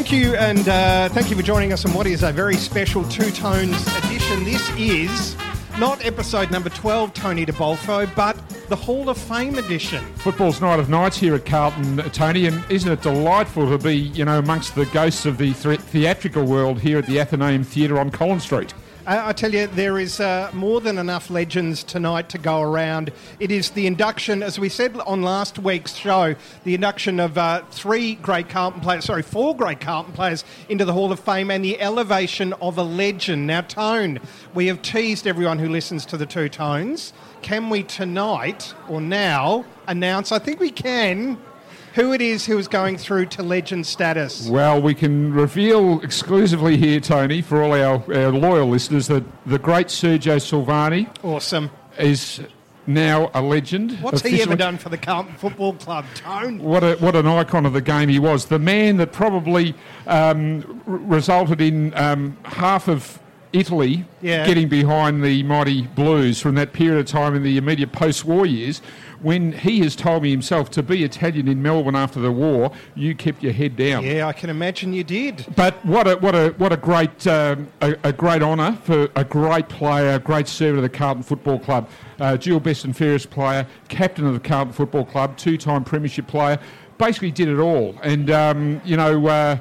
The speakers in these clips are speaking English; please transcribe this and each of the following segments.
Thank you, and uh, thank you for joining us on what is a very special Two Tones edition. This is not episode number 12, Tony De Bolfo, but the Hall of Fame edition. Football's night of nights here at Carlton, Tony, and isn't it delightful to be, you know, amongst the ghosts of the th- theatrical world here at the Athenaeum Theatre on Collins Street? I, I tell you, there is uh, more than enough legends tonight to go around. It is the induction, as we said on last week's show, the induction of uh, three great Carlton players, sorry, four great Carlton players into the Hall of Fame and the elevation of a legend. Now, Tone, we have teased everyone who listens to the two tones. Can we tonight or now announce? I think we can who it is who is going through to legend status. Well, we can reveal exclusively here, Tony, for all our, our loyal listeners, that the great Sergio Silvagni Awesome. is now a legend. What's he ever done for the Carlton Football Club, Tone? What, a, what an icon of the game he was. The man that probably um, r- resulted in um, half of Italy Yeah. getting behind the mighty Blues from that period of time in the immediate post war years. When he has told me himself to be Italian in Melbourne after the war, you kept your head down. Yeah, I can imagine you did. But what a what a what a great um, a, a great honour for a great player, a great servant of the Carlton Football Club, uh, dual best and fairest player, captain of the Carlton Football Club, two-time premiership player, basically did it all. And um, you know. Uh,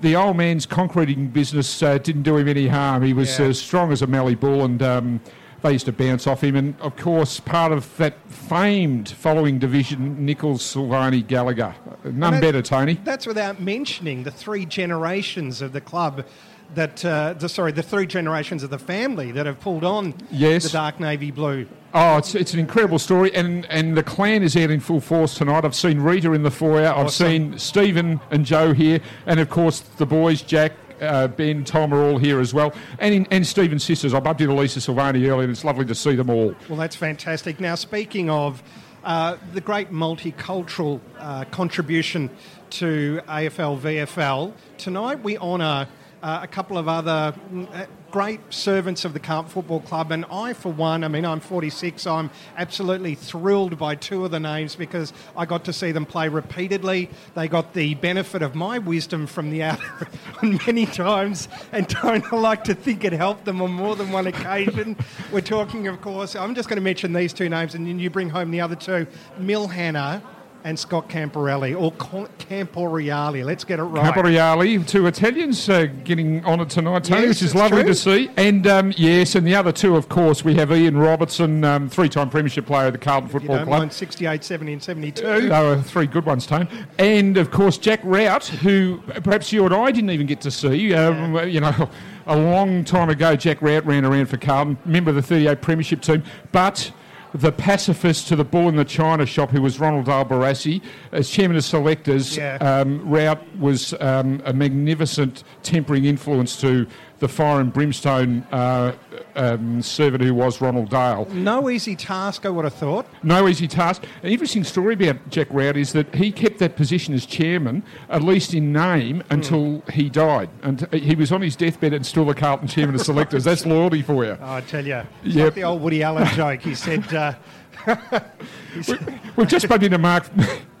the old man's concreting business uh, didn't do him any harm. He was Yeah. as strong as a Mallee bull, and um, they used to bounce off him. And of course, part of that famed following division, Nicholls, Silvagni, Gallagher. None that- better, Tony. That's without mentioning the three generations of the club that, uh, the, sorry, the three generations of the family that have pulled on Yes. the dark navy blue. Oh, it's, it's an incredible story, and, and the clan is out in full force tonight. I've seen Rita in the foyer, I've seen Stephen and Joe here, and of course the boys, Jack, uh, Ben, Tom are all here as well, and in, and Stephen's sisters. I bumped into Lisa Silvagni earlier, and it's lovely to see them all. Well, that's fantastic. Now, speaking of uh, the great multicultural uh, contribution to AFL VFL, tonight we honour uh, a couple of other mm, uh, great servants of the Carlton Football Club, and I, for one, I mean, I'm 46, I'm absolutely thrilled by two of the names because I got to see them play repeatedly. They got the benefit of my wisdom from the out on many times, and don't like to think it helped them on more than one occasion. We're talking, of course, I'm just going to mention these two names, and then you bring home the other two Mil Hanna and Scott Camporelli, or Camporiali. Let's get it right. Caporiali, two Italians uh, getting honoured tonight, Tony, Yes, which is lovely true. to see. And um, yes, and the other two, of course, we have Ian Robertson, um, three-time premiership player of the Carlton you Football Club. mind 68, 70, and 72. They were three good ones, Tone. And of course, Jack Wrout, who perhaps you and I didn't even get to see. Um, You know, a long time ago, Jack Wrout ran around for Carlton, member of the 38 Premiership team. But the pacifist to the bull in the china shop, who was Ronald Dale Barassi, as chairman of selectors, Yeah. um, Wrout was um, a magnificent tempering influence to the fire and brimstone uh, um, servant who was Ronald Dale. No easy task, I would have thought. No easy task. An interesting story about Jack Wrout is that he kept that position as chairman, at least in name, until he died. And he was on his deathbed and still the Carlton chairman of selectors. That's loyalty for you. Oh, I tell you, it's Yep. like the old Woody Allen joke. He said, uh, We've just bumped into Mark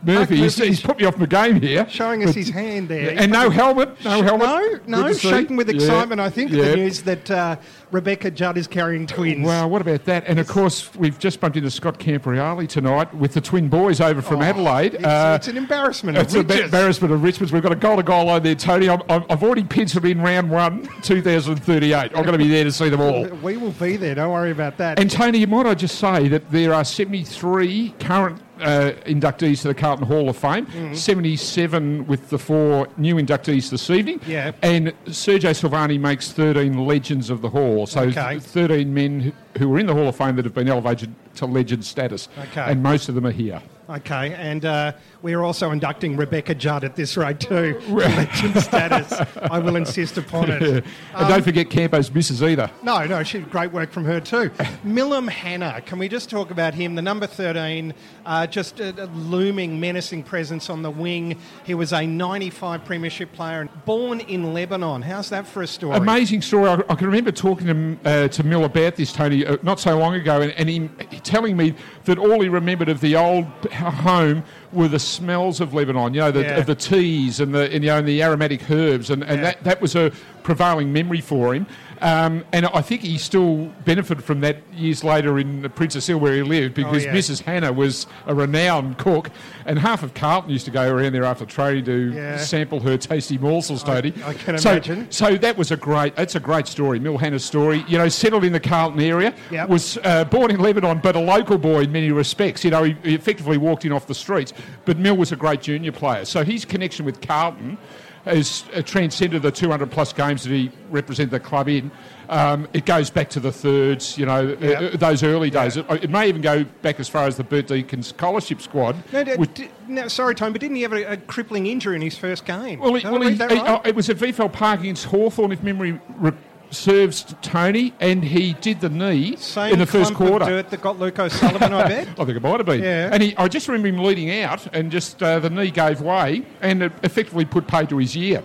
Murphy. He's, he's put me off my game here. showing us his hand there. And no helmet. No helmet. No, no, shaking with Yeah, excitement. I think yeah. the news that uh, Rebecca Judd is carrying twins. Well, what about that? And of course, we've just bumped into Scott Camporeale tonight with the twin boys over from Adelaide. Oh, It's, Uh, it's an embarrassment. It's an embarrassment of Richmond's. We've got a goal to goal line there, Tony. I'm, I'm, I've already penciled in round one, 2038. I'm going to be there to see them all. We will be there. Don't worry about that. And Tony, might I just say that there are 73 current uh, inductees to the Carlton Hall of Fame, Mm-hmm. 77 with the four new inductees this evening. Yeah. And Sergio Silvagni makes 13 legends of the Hall. So Okay. 13 men who- were in the Hall of Fame that have been elevated to legend status. Okay. And most of them are here. Okay, and uh, we are also inducting Rebecca Judd at this rate too. to Legend status. I will insist upon it. and Um, don't forget Campo's missus either. No, no, she great work from her too. Milham Hanna, can we just talk about him? The number 13, uh, just a, a looming, menacing presence on the wing. He was a 95 premiership player and born in Lebanon. How's that for a story? Amazing story. I, I can remember talking to, uh, to Mil about this, Tony, uh, not so long ago, and, and him telling me that all he remembered of the old home were the smells of Lebanon, you know, the, Yeah. of the teas and the, and, you know, and the aromatic herbs, and, and Yeah. that, that was a prevailing memory for him. Um, and I think he still benefited from that years later in the Princes Hill where he lived because Oh, yeah. Mrs. Hanna was a renowned cook, and half of Carlton used to go around there after training to Yeah. sample her tasty morsels, Tony. I can so, imagine. So that was a great, that's a great story, Mil Hanna's story. You know, settled in the Carlton area, Yep. was uh, born in Lebanon, but a local boy in many respects. You know, he, he effectively walked in off the streets, but Mil was a great junior player. So his connection with Carlton has uh, transcended the 200 plus games that he represented the club in. Um, it goes back to the thirds, you know, uh, Yep. uh, those early days. It, it may even go back as far as the Bert Deacon scholarship squad. No, d- which- d- no, sorry, Tom, but didn't he have a, a crippling injury in his first game? Well, he, well he, that he- right? oh, it was at VFL Park against Hawthorn, if memory re- serves Tony, and he did the knee Same in the first quarter. of dirt that got Luke O'Sullivan, I bet. I think it might have been. Yeah. And he, I just remember him leading out, and just uh, the knee gave way, and it effectively put pay to his year.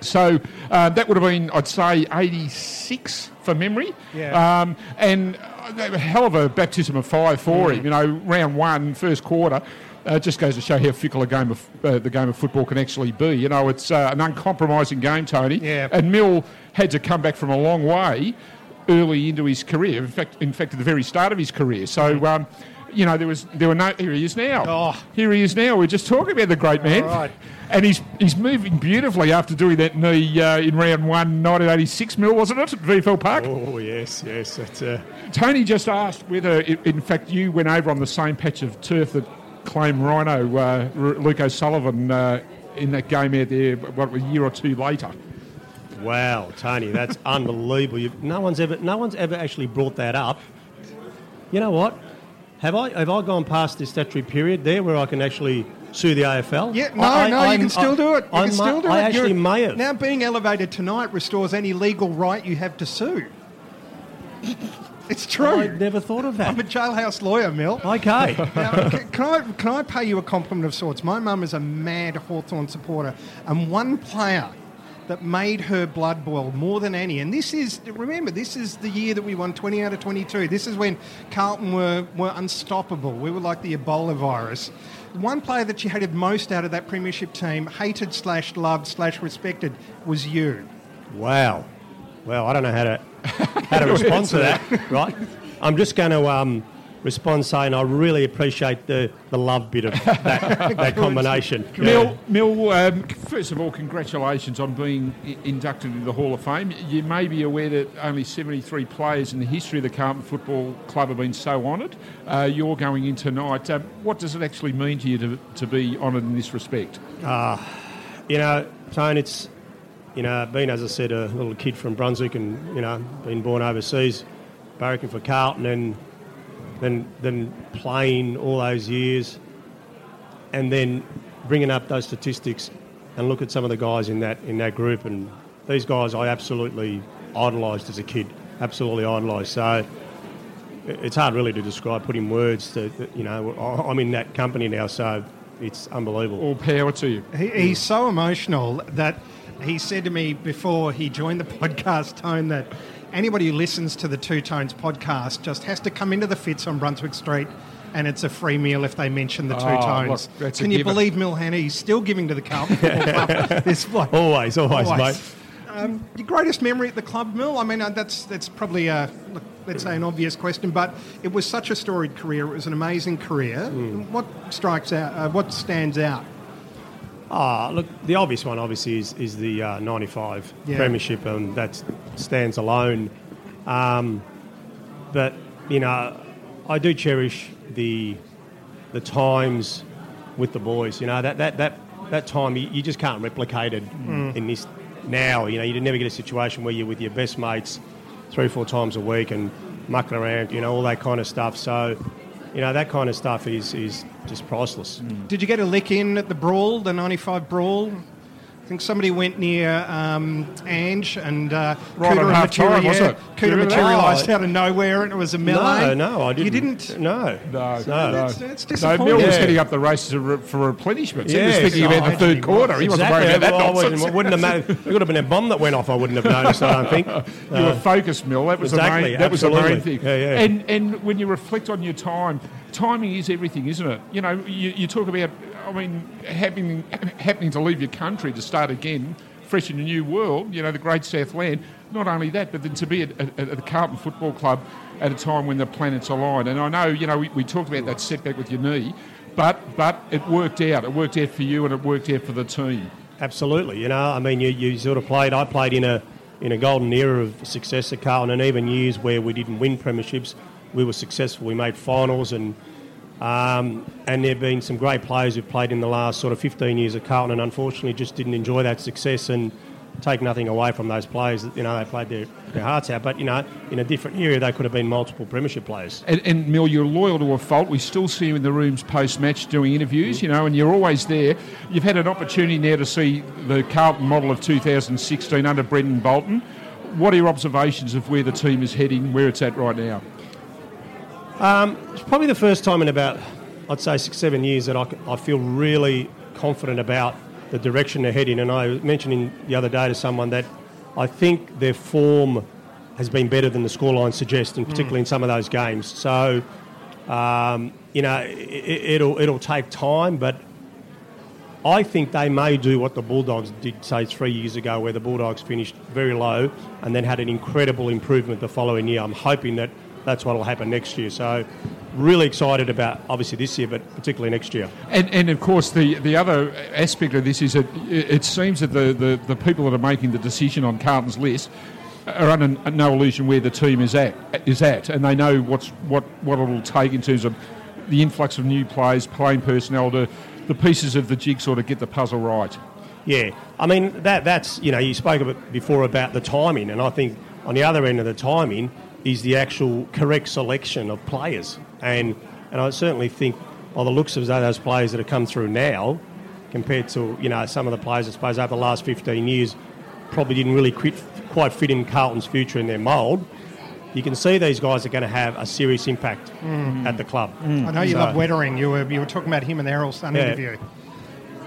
So uh, that would have been, I'd say, 86 for memory. Yeah. Um, and uh, a hell of a baptism of fire for Mm. him. You know, round one, first quarter. Uh, just goes to show how fickle a game of uh, the game of football can actually be. You know, it's uh, an uncompromising game, Tony. Yeah. And Mil had to come back from a long way early into his career. In fact, in fact, at the very start of his career. So. Um, you know, there was there were no. Here he is now. Oh. Here he is now. We're just talking about the great man, right. and he's he's moving beautifully after doing that knee uh, in round one, 1986 Mil, wasn't it, at VFL Park? Oh yes, yes. That's, uh, Tony just asked whether, in fact, you went over on the same patch of turf that claimed Rhino uh, R- Luke O'Sullivan uh, in that game out there, what, a year or two later. Wow, Tony, that's unbelievable. You, no one's ever, no one's ever actually brought that up. You know what? Have I have I gone past this statutory period there where I can actually sue the AFL? Yeah, no, I- I- no, I'm- you can still I- do it. You I can still do I it. actually You're- may have. Now, being elevated tonight restores any legal right you have to sue. It's true. I never thought of that. I'm a jailhouse lawyer, Mil. Okay. Now, can, I, can I pay you a compliment of sorts? My mum is a mad Hawthorn supporter, and one player that made her blood boil more than any, and this is, remember, this is the year that we won 20 out of 22. This is when Carlton were, were unstoppable. We were like the Ebola virus. One player that she hated most out of that premiership team, hated slash loved slash respected, was you. Wow. Well, I don't know how to how to respond to that. Right. I'm just going to um, respond saying I really appreciate the, the love bit of that, that combination. Mil, Mil um, first of all, congratulations on being i- inducted into the Hall of Fame. You may be aware that only 73 players in the history of the Carlton Football Club have been so honoured. Uh, you're going in tonight. Um, what does it actually mean to you to, to be honoured in this respect? You know, Tone, it's, you know, being, as I said, a little kid from Brunswick and, you know, been born overseas, barracking for Carlton and then, then playing all those years and then bringing up those statistics and look at some of the guys in that, in that group. And these guys I absolutely idolised as a kid, absolutely idolised. So it's hard really to describe, put in words to, that, you know, I- I'm in that company now, so it's unbelievable. All power to you. He, he's so emotional that he said to me before he joined the podcast, Tone, that anybody who listens to the Two Tones podcast just has to come into the Fits on Brunswick Street and it's a free meal if they mention the Two Oh, Tones. look, Can you believe Mil Hanna? He's still giving to the Club. This bloke. Always, always, Always. mate. Um, your greatest memory at the club, Mil? I mean, uh, that's that's probably a look, let's say an obvious question, but it was such a storied career. It was an amazing career. What strikes out? Uh, what stands out? Ah, look, the obvious one obviously is, is the uh, 95 Yeah. premiership, and that stands alone. Um, but, you know, I do cherish the the times with the boys. You know, that, that, that, that time, you, you just can't replicate it in this now. You know, you never get a situation where you're with your best mates three or four times a week and mucking around, you know, all that kind of stuff. So, you know, that kind of stuff is, is just priceless. Did you get a lick in at the brawl, the '95 brawl? Think somebody went near um, Ange and uh, Right on Cooter half time, material- was yeah, it? Do Cooter materialised Oh, out of nowhere and it was a melee. No, no, I didn't. You didn't? No. No, No. no. It's- it's no. Mil was Yeah. heading up the races to for replenishment. he was thinking Oh, about the actually third he quarter. He wasn't worried about that Well, I nonsense. wouldn't, wouldn't have made, it could have been a bomb that went off. I wouldn't have noticed. I don't think. You were focused, Mil. That was Exactly, the main. That was the main thing. Yeah, yeah. And and when you reflect on your time, timing is everything, isn't it? You know, you, you talk about. I mean, happening happening to leave your country to start again, fresh in a new world. You know, the great Southland. Not only that, but then to be at, at, at the Carlton Football Club at a time when the planets aligned. And I know, you know, we, we talked about that setback with your knee, but but it worked out. It worked out for you, and it worked out for the team. Absolutely. You know, I mean, you, you sort of played. I played in a in a golden era of success at Carlton, and even years where we didn't win premierships, we were successful. We made finals, and um, and there've been some great players who've played in the last sort of 15 years at Carlton, and unfortunately just didn't enjoy that success and take nothing away from those players. You know, they played their, their hearts out, but you know, in a different era, they could have been multiple premiership players. And, and Mil, you're loyal to a fault. We still see you in the rooms post match doing interviews, you know, and you're always there. You've had an opportunity now to see the Carlton model of 2016 under Brendon Bolton. What are your observations of where the team is heading, where it's at right now? It's probably the first time in about, I'd say, six, seven years that I, I feel really confident about the direction they're heading. And I was mentioning the other day to someone that I think their form has been better than the scoreline suggests, and particularly in some of those games. So, um, you know, it, it'll, it'll take time, but I think they may do what the Bulldogs did, say, three years ago, where the Bulldogs finished very low and then had an incredible improvement the following year. I'm hoping that that's what will happen next year. So, really excited about obviously this year, but particularly next year. And, and of course, the, the other aspect of this is that it seems that the, the, the people that are making the decision on Carlton's list are under no illusion where the team is at, is at, and they know what's what what it will take in terms of the influx of new players, playing personnel, to the pieces of the jigsaw to get the puzzle right. Yeah, I mean that that's you know you spoke before about the timing, and I think on the other end of the timing is the actual correct selection of players, and and I certainly think by the looks of those players that have come through now, compared to you know some of the players I suppose over the last fifteen years, probably didn't really quit, quite fit in Carlton's future in their mould. You can see these guys are going to have a serious impact mm. at the club. Mm. I know you So- love Weitering. You were, you were talking about him in the Herald Sun Yeah. interview.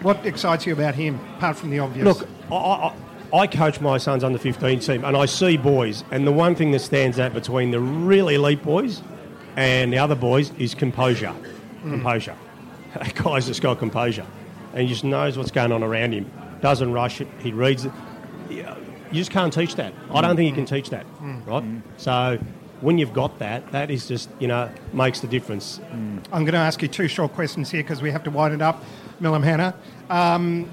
What excites you about him, apart from the obvious? Look, I, I, I coach my son's under 15 team and I see boys, and the one thing that stands out between the really elite boys and the other boys is composure. Hmm. Composure. That guy's just got composure. And he just knows what's going on around him. Doesn't rush it. He reads it. You just can't teach that. I don't think you can teach that, hmm. right? Hmm. So when you've got that, that is just, you know, makes the difference. I'm going to ask you two short questions here because we have to wind it up. Milham Hanna, um,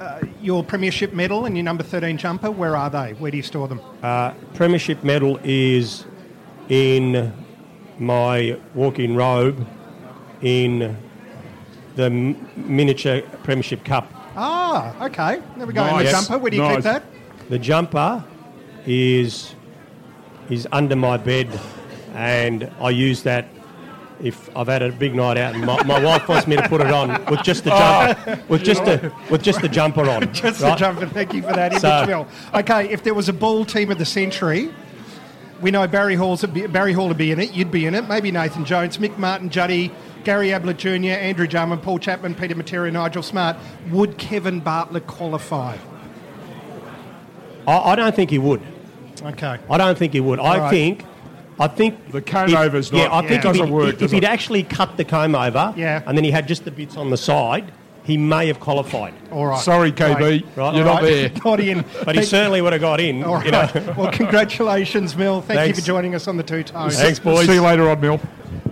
uh, your premiership medal and your number 13 jumper, where are they? Where do you store them? Uh, premiership medal is in my walk-in robe in the m- miniature premiership cup. Ah, okay. There we go. And the Nice. jumper, where do you Nice. keep that? The jumper is is under my bed, and I use that if I've had a big night out and my, my wife wants me to put it on with just the jumper, oh. with just the with just the jumper on. Just right? the jumper. Thank you for that image, So- Okay, if there was a ball team of the century, we know Barry Hall's Barry Hall would be in it. You'd be in it. Maybe Nathan Jones, Mick Martin, Juddy, Gary Ablett Jr., Andrew Jarman, Paul Chapman, Peter Matera, Nigel Smart. Would Kevin Bartlett qualify? I, I don't think he would. Okay. I don't think he would. I right. think, I think The comb over is not. Yeah, I think yeah. if, doesn't he'd, work, if does he'd actually cut the comb over, Yeah. and then he had just the bits on the side, he may have qualified. All right. Sorry, KB, Right. Right, you're all not right. there. Not in. But he certainly would have got in. All right. You know. well, congratulations, Mil. Thank you for joining us on the Two Tones. Thanks, boys. See you later on, Mil.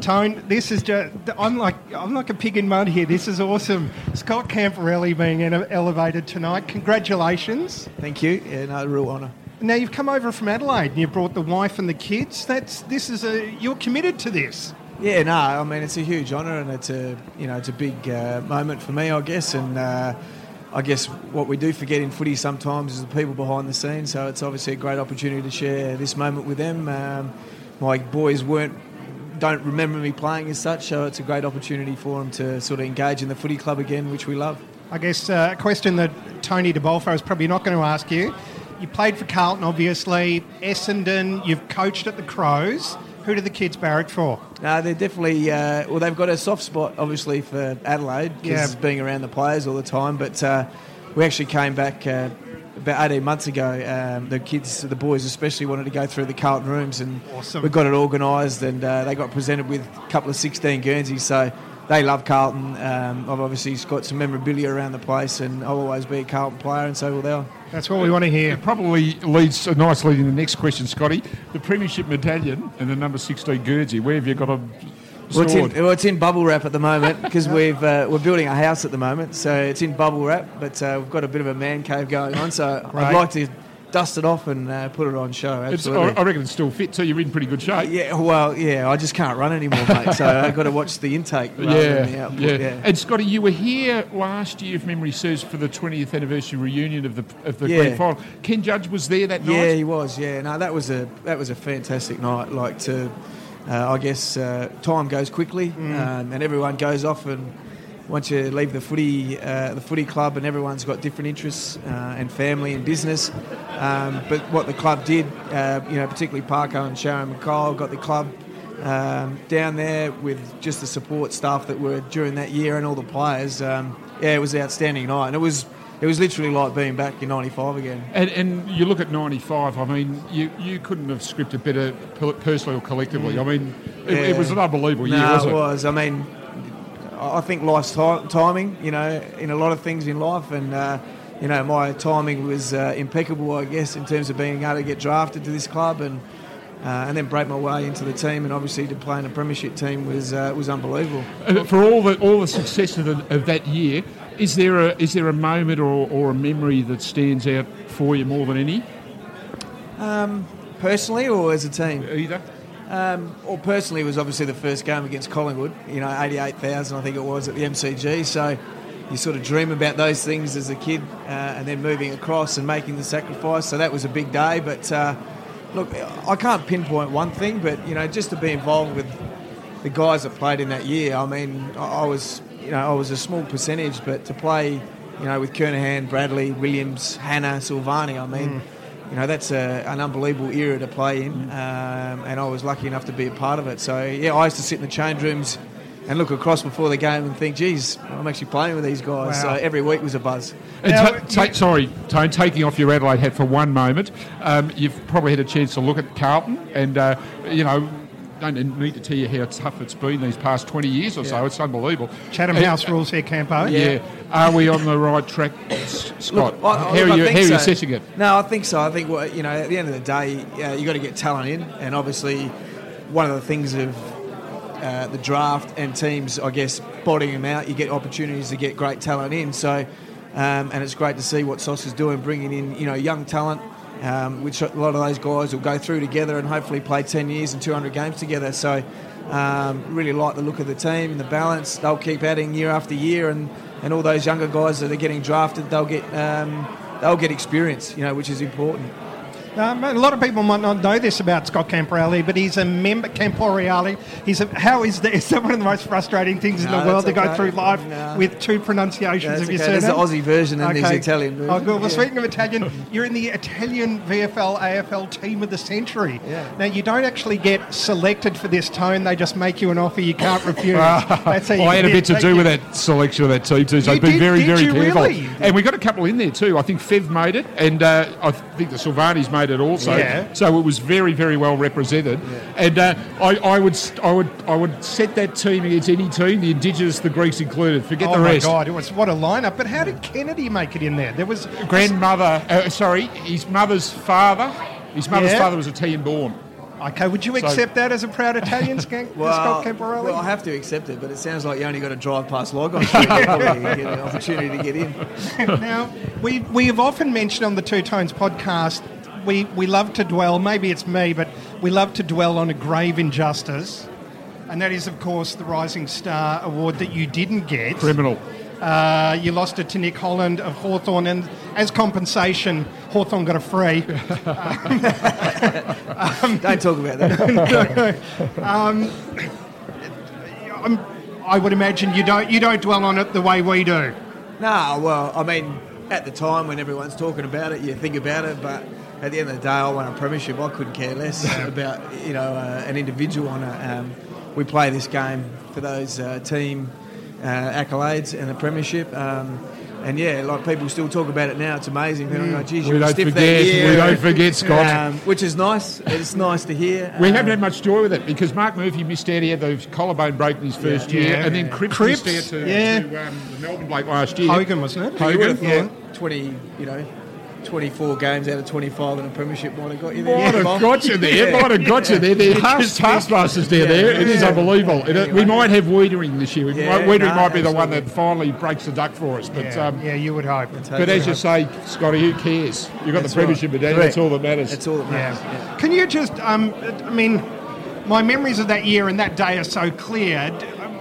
Tone, this is just, I'm like, I'm like a pig in mud here. This is awesome. Scott Camporeale being elevated tonight. Congratulations. Thank you. Yeah, no, real honour. Now you've come over from Adelaide and you brought the wife and the kids. That's, this is a, you're committed to this. Yeah, no, I mean it's a huge honour and it's a you know it's a big uh, moment for me, I guess, and uh, I guess what we do forget in footy sometimes is the people behind the scenes. So it's obviously a great opportunity to share this moment with them. Um, my boys weren't don't remember me playing as such. So it's a great opportunity for them to sort of engage in the footy club again, which we love. I guess uh, a question that Tony De Bolfo is probably not going to ask you. You played for Carlton, obviously, Essendon, you've coached at the Crows. Who do the kids barrack for? No, they're definitely, uh, well, they've got a soft spot, obviously, for Adelaide, because Yeah. being around the players all the time. But uh, we actually came back uh, about 18 months ago. Um, the kids, the boys especially, wanted to go through the Carlton rooms, and Awesome. we got it organised, and uh, they got presented with a couple of 16 Guernseys. So they love Carlton. Um, I've obviously got some memorabilia around the place, and I'll always be a Carlton player, and so will they. That's what we want to hear. It probably leads a nice lead in the next question, Scotty. The Premiership medallion and the number 16 Guernsey, where have you got them Well it's, in, well, it's in bubble wrap at the moment because we've uh, we're building a house at the moment, so it's in bubble wrap. But uh, we've got a bit of a man cave going on, so Right. I'd like to dust it off and uh, put it on show. Absolutely. I reckon it's still fit, so you're in pretty good shape. yeah, well, yeah, I just can't run anymore, mate. So I've got to watch the intake rather than the Yeah, output. yeah. Yeah, And Scotty, you were here last year, if memory serves, for the 20th anniversary reunion of the of the Yeah. grand final. Ken Judge was there that night. Yeah, he was. Yeah, no, that was a that was a fantastic night. Like to, uh, I guess uh, time goes quickly, um, and everyone goes off and. Once you leave the footy, uh, the footy club, and everyone's got different interests uh, and family and business. Um, but what the club did, uh, you know, particularly Parko and Sharon McCall, got the club um, down there with just the support staff that were during that year and all the players. Um, yeah, it was an outstanding night, and it was it was literally like being back in '95 again. And, and you look at 95, I mean, you, you couldn't have scripted better personally or collectively. I mean, it, it was an unbelievable year, no, wasn't it it? was. I mean, I think life's ti- timing, you know, in a lot of things in life, and uh, you know, my timing was uh, impeccable, I guess, in terms of being able to get drafted to this club and. Uh, and then break my way into the team, and obviously to play in a premiership team was uh, was unbelievable. Uh, For all the all the success of, the, of that year, is there a is there a moment or, or a memory that stands out for you more than any? Personally, or as a team? Either. Um, well, personally, it was obviously the first game against Collingwood. You know, eighty-eight thousand, I think it was at the MCG. So you sort of dream about those things as a kid, uh, and then moving across and making the sacrifice. So that was a big day. But uh, look, I can't pinpoint one thing, but you know, just to be involved with the guys that played in that year. I mean, I was, you know, I was a small percentage, but to play, you know, with Kernahan, Bradley, Williams, Hanna, Silvagni, I mean. You know that's a, an unbelievable era to play in, um, and I was lucky enough to be a part of it. So yeah, I used to sit in the change rooms and look across before the game and think, "Geez, I'm actually playing with these guys." Wow. So every week was a buzz. And Now, ta- ta- sorry, Tone, taking off your Adelaide hat for one moment, um, you've probably had a chance to look at Carlton, and uh, you know, don't need to tell you how tough it's been these past 20 years or so. It's unbelievable. Chatham Uh, House rules here, Campo. Yeah. Are we on the right track, Scott? Look, I- I- how look, are you, think how are you so. assessing it? No, I think so. I think what you know at the end of the day, uh, you got to get talent in, and obviously, one of the things of uh, the draft and teams, I guess, botting them out, you get opportunities to get great talent in. So, um, and it's great to see what Sauce is doing, bringing in you know young talent. Um, which a lot of those guys will go through together and hopefully play 10 years and 200 games together. So, um, really like the look of the team and the balance. They'll keep adding year after year, and, and all those younger guys that are getting drafted, they'll get um, they'll get experience, you know, which is important. Um, a lot of people might not know this about Scott Camporelli, but he's a member. Camporelli. He's a, how is that? Is that one of the most frustrating things in the world to that's go through life No. with two pronunciations That's of your okay. There's the? Aussie version and there's the Italian version. Oh, good. Well, Yeah. speaking of Italian, you're in the Italian VFL AFL team of the century. Yeah. Now, you don't actually get selected for this tone. They just make you an offer you can't refuse. That's how you I had a bit to it. do with that selection of that team too, so You I've been did- very, did very you careful. really? And we got a couple in there too. I think Fev made it, and uh, I think the Silvagnis made it also. Yeah. So it was very, very well represented. And uh, I, I would, I would, I would set that team against any team, the Indigenous, the Greeks included. Forget Oh the my. God! It was what a lineup. But how did Kennedy make it in there? There was Grandmother, uh, sorry, his mother's father. His mother's Yeah. father was Italian born. Okay, would you So- accept that as a proud Italian, Skank, Scott Camporeale? well, I have to accept it, but it sounds like you only got to drive past Lygon Street before you get an opportunity to get in. now, we, we have often mentioned on the Two Tones podcast, we, we love to dwell, maybe it's me, but we love to dwell on a grave injustice. And that is, of course, the Rising Star Award that you didn't get. Criminal. Uh, you lost it to Nick Holland of Hawthorn, and as compensation, Hawthorn got a free. Don't talk about that. I'm, I would imagine you don't you don't dwell on it the way we do. No, well, I mean, at the time when everyone's talking about it, you think about it, but at the end of the day, I won a premiership. I couldn't care less about you know uh, an individual on it. Um, we play this game for those uh, team uh, accolades and the premiership. Um, and yeah, like people still talk about it now. It's amazing. People are like, Geez, We don't stiff forget. that. We don't forget, Scott. Um, which is nice. It's nice to hear. We Um, haven't had much joy with it because Mark Murphy missed out. He had the collarbone broken his first year, Yeah. and then Cripps, Cripps, missed out to, yeah. to um, the Melbourne Blake last year. Hogan wasn't it? You Hogan, thought 20, you know, 24 games out of 25 in a premiership might have got you there. Might have Bob. got you there. Yeah. Might have got you there. They're past, taskmasters down there. It is Yeah. unbelievable. It- Anyway. We might have Weitering this year. We Yeah, might, Weitering no, might be the one that finally breaks the duck for us. But Yeah, um, yeah, you would hope. but as you say, Scotty, who cares? You've got That's the premiership, right. but that's all that matters. That's all that matters. Yeah. Can you just, um, I mean, my memories of that year and that day are so clear.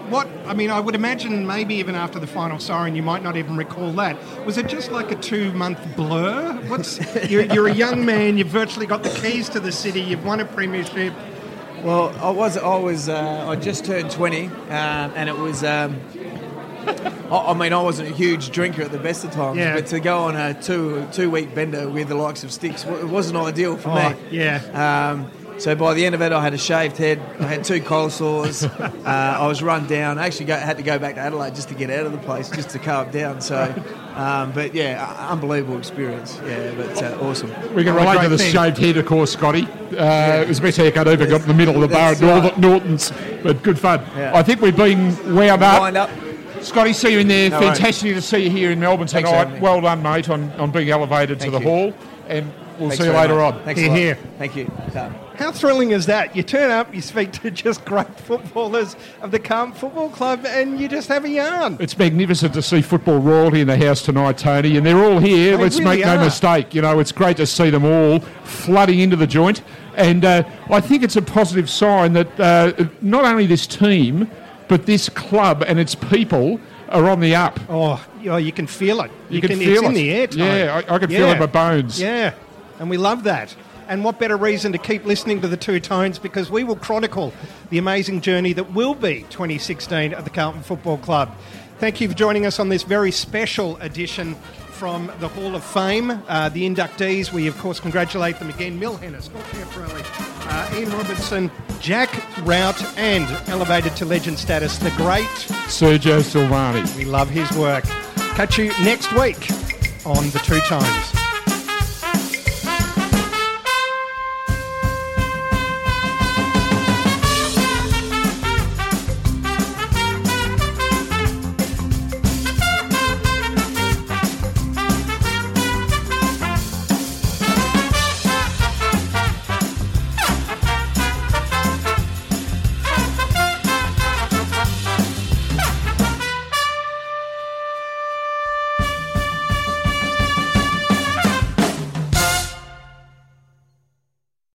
What, I mean, I would imagine maybe even after the final siren, you might not even recall that. Was it just like a two month blur? What's, you're, you're a young man, you've virtually got the keys to the city, you've won a premiership. Well, I was, I was, uh, I just turned 20, um, and it was. Um, I I mean, I wasn't a huge drinker at the best of times, Yeah. but to go on a two two week bender with the likes of Sticks, it wasn't ideal for Oh, me. yeah. Um, so by the end of it, I had a shaved head. I had two cold sores. uh, I was run down. I actually go, had to go back to Adelaide just to get out of the place, just to calm down. So, um, but yeah, uh, unbelievable experience. Yeah, but uh, awesome. We can relate to the thing. shaved head, of course, Scotty. Uh, it was the best haircut I ever got in the middle of the bar at right. Norton's, but good fun. Yeah. I think we've been wound up. Wind up. Scotty, see you in there. No worries. Fantastic to see you here in Melbourne Thanks, tonight. Anthony. Well done, mate, on, on being elevated Thank to the you. hall. And we'll Thanks see you later much. on. Thanks Here, a lot. here. Thank you. Ta. How thrilling is that? You turn up, you speak to just great footballers of the Carlton Football Club, and you just have a yarn. It's magnificent to see football royalty in the house tonight, Tony, and they're all here. They Let's really make no are. mistake. You know, it's great to see them all flooding into the joint, and uh, I think it's a positive sign that uh, not only this team, but this club and its people are on the up. Oh, you, know, you can feel it. You can it's feel in it. In the air. Tony. Yeah, I- I can feel it in my bones. Yeah, and we love that. And what better reason to keep listening to the two tones because we will chronicle the amazing journey that will be 2016 at the Carlton Football Club. Thank you for joining us on this very special edition from the Hall of Fame. Uh, the inductees, we of course congratulate them again. Mil Hanna, Scott Camporeale, uh, Ian Robertson, Jack Wrout, and elevated to legend status, the great Sergio Silvagni. we love his work. Catch you next week on The Two Tones.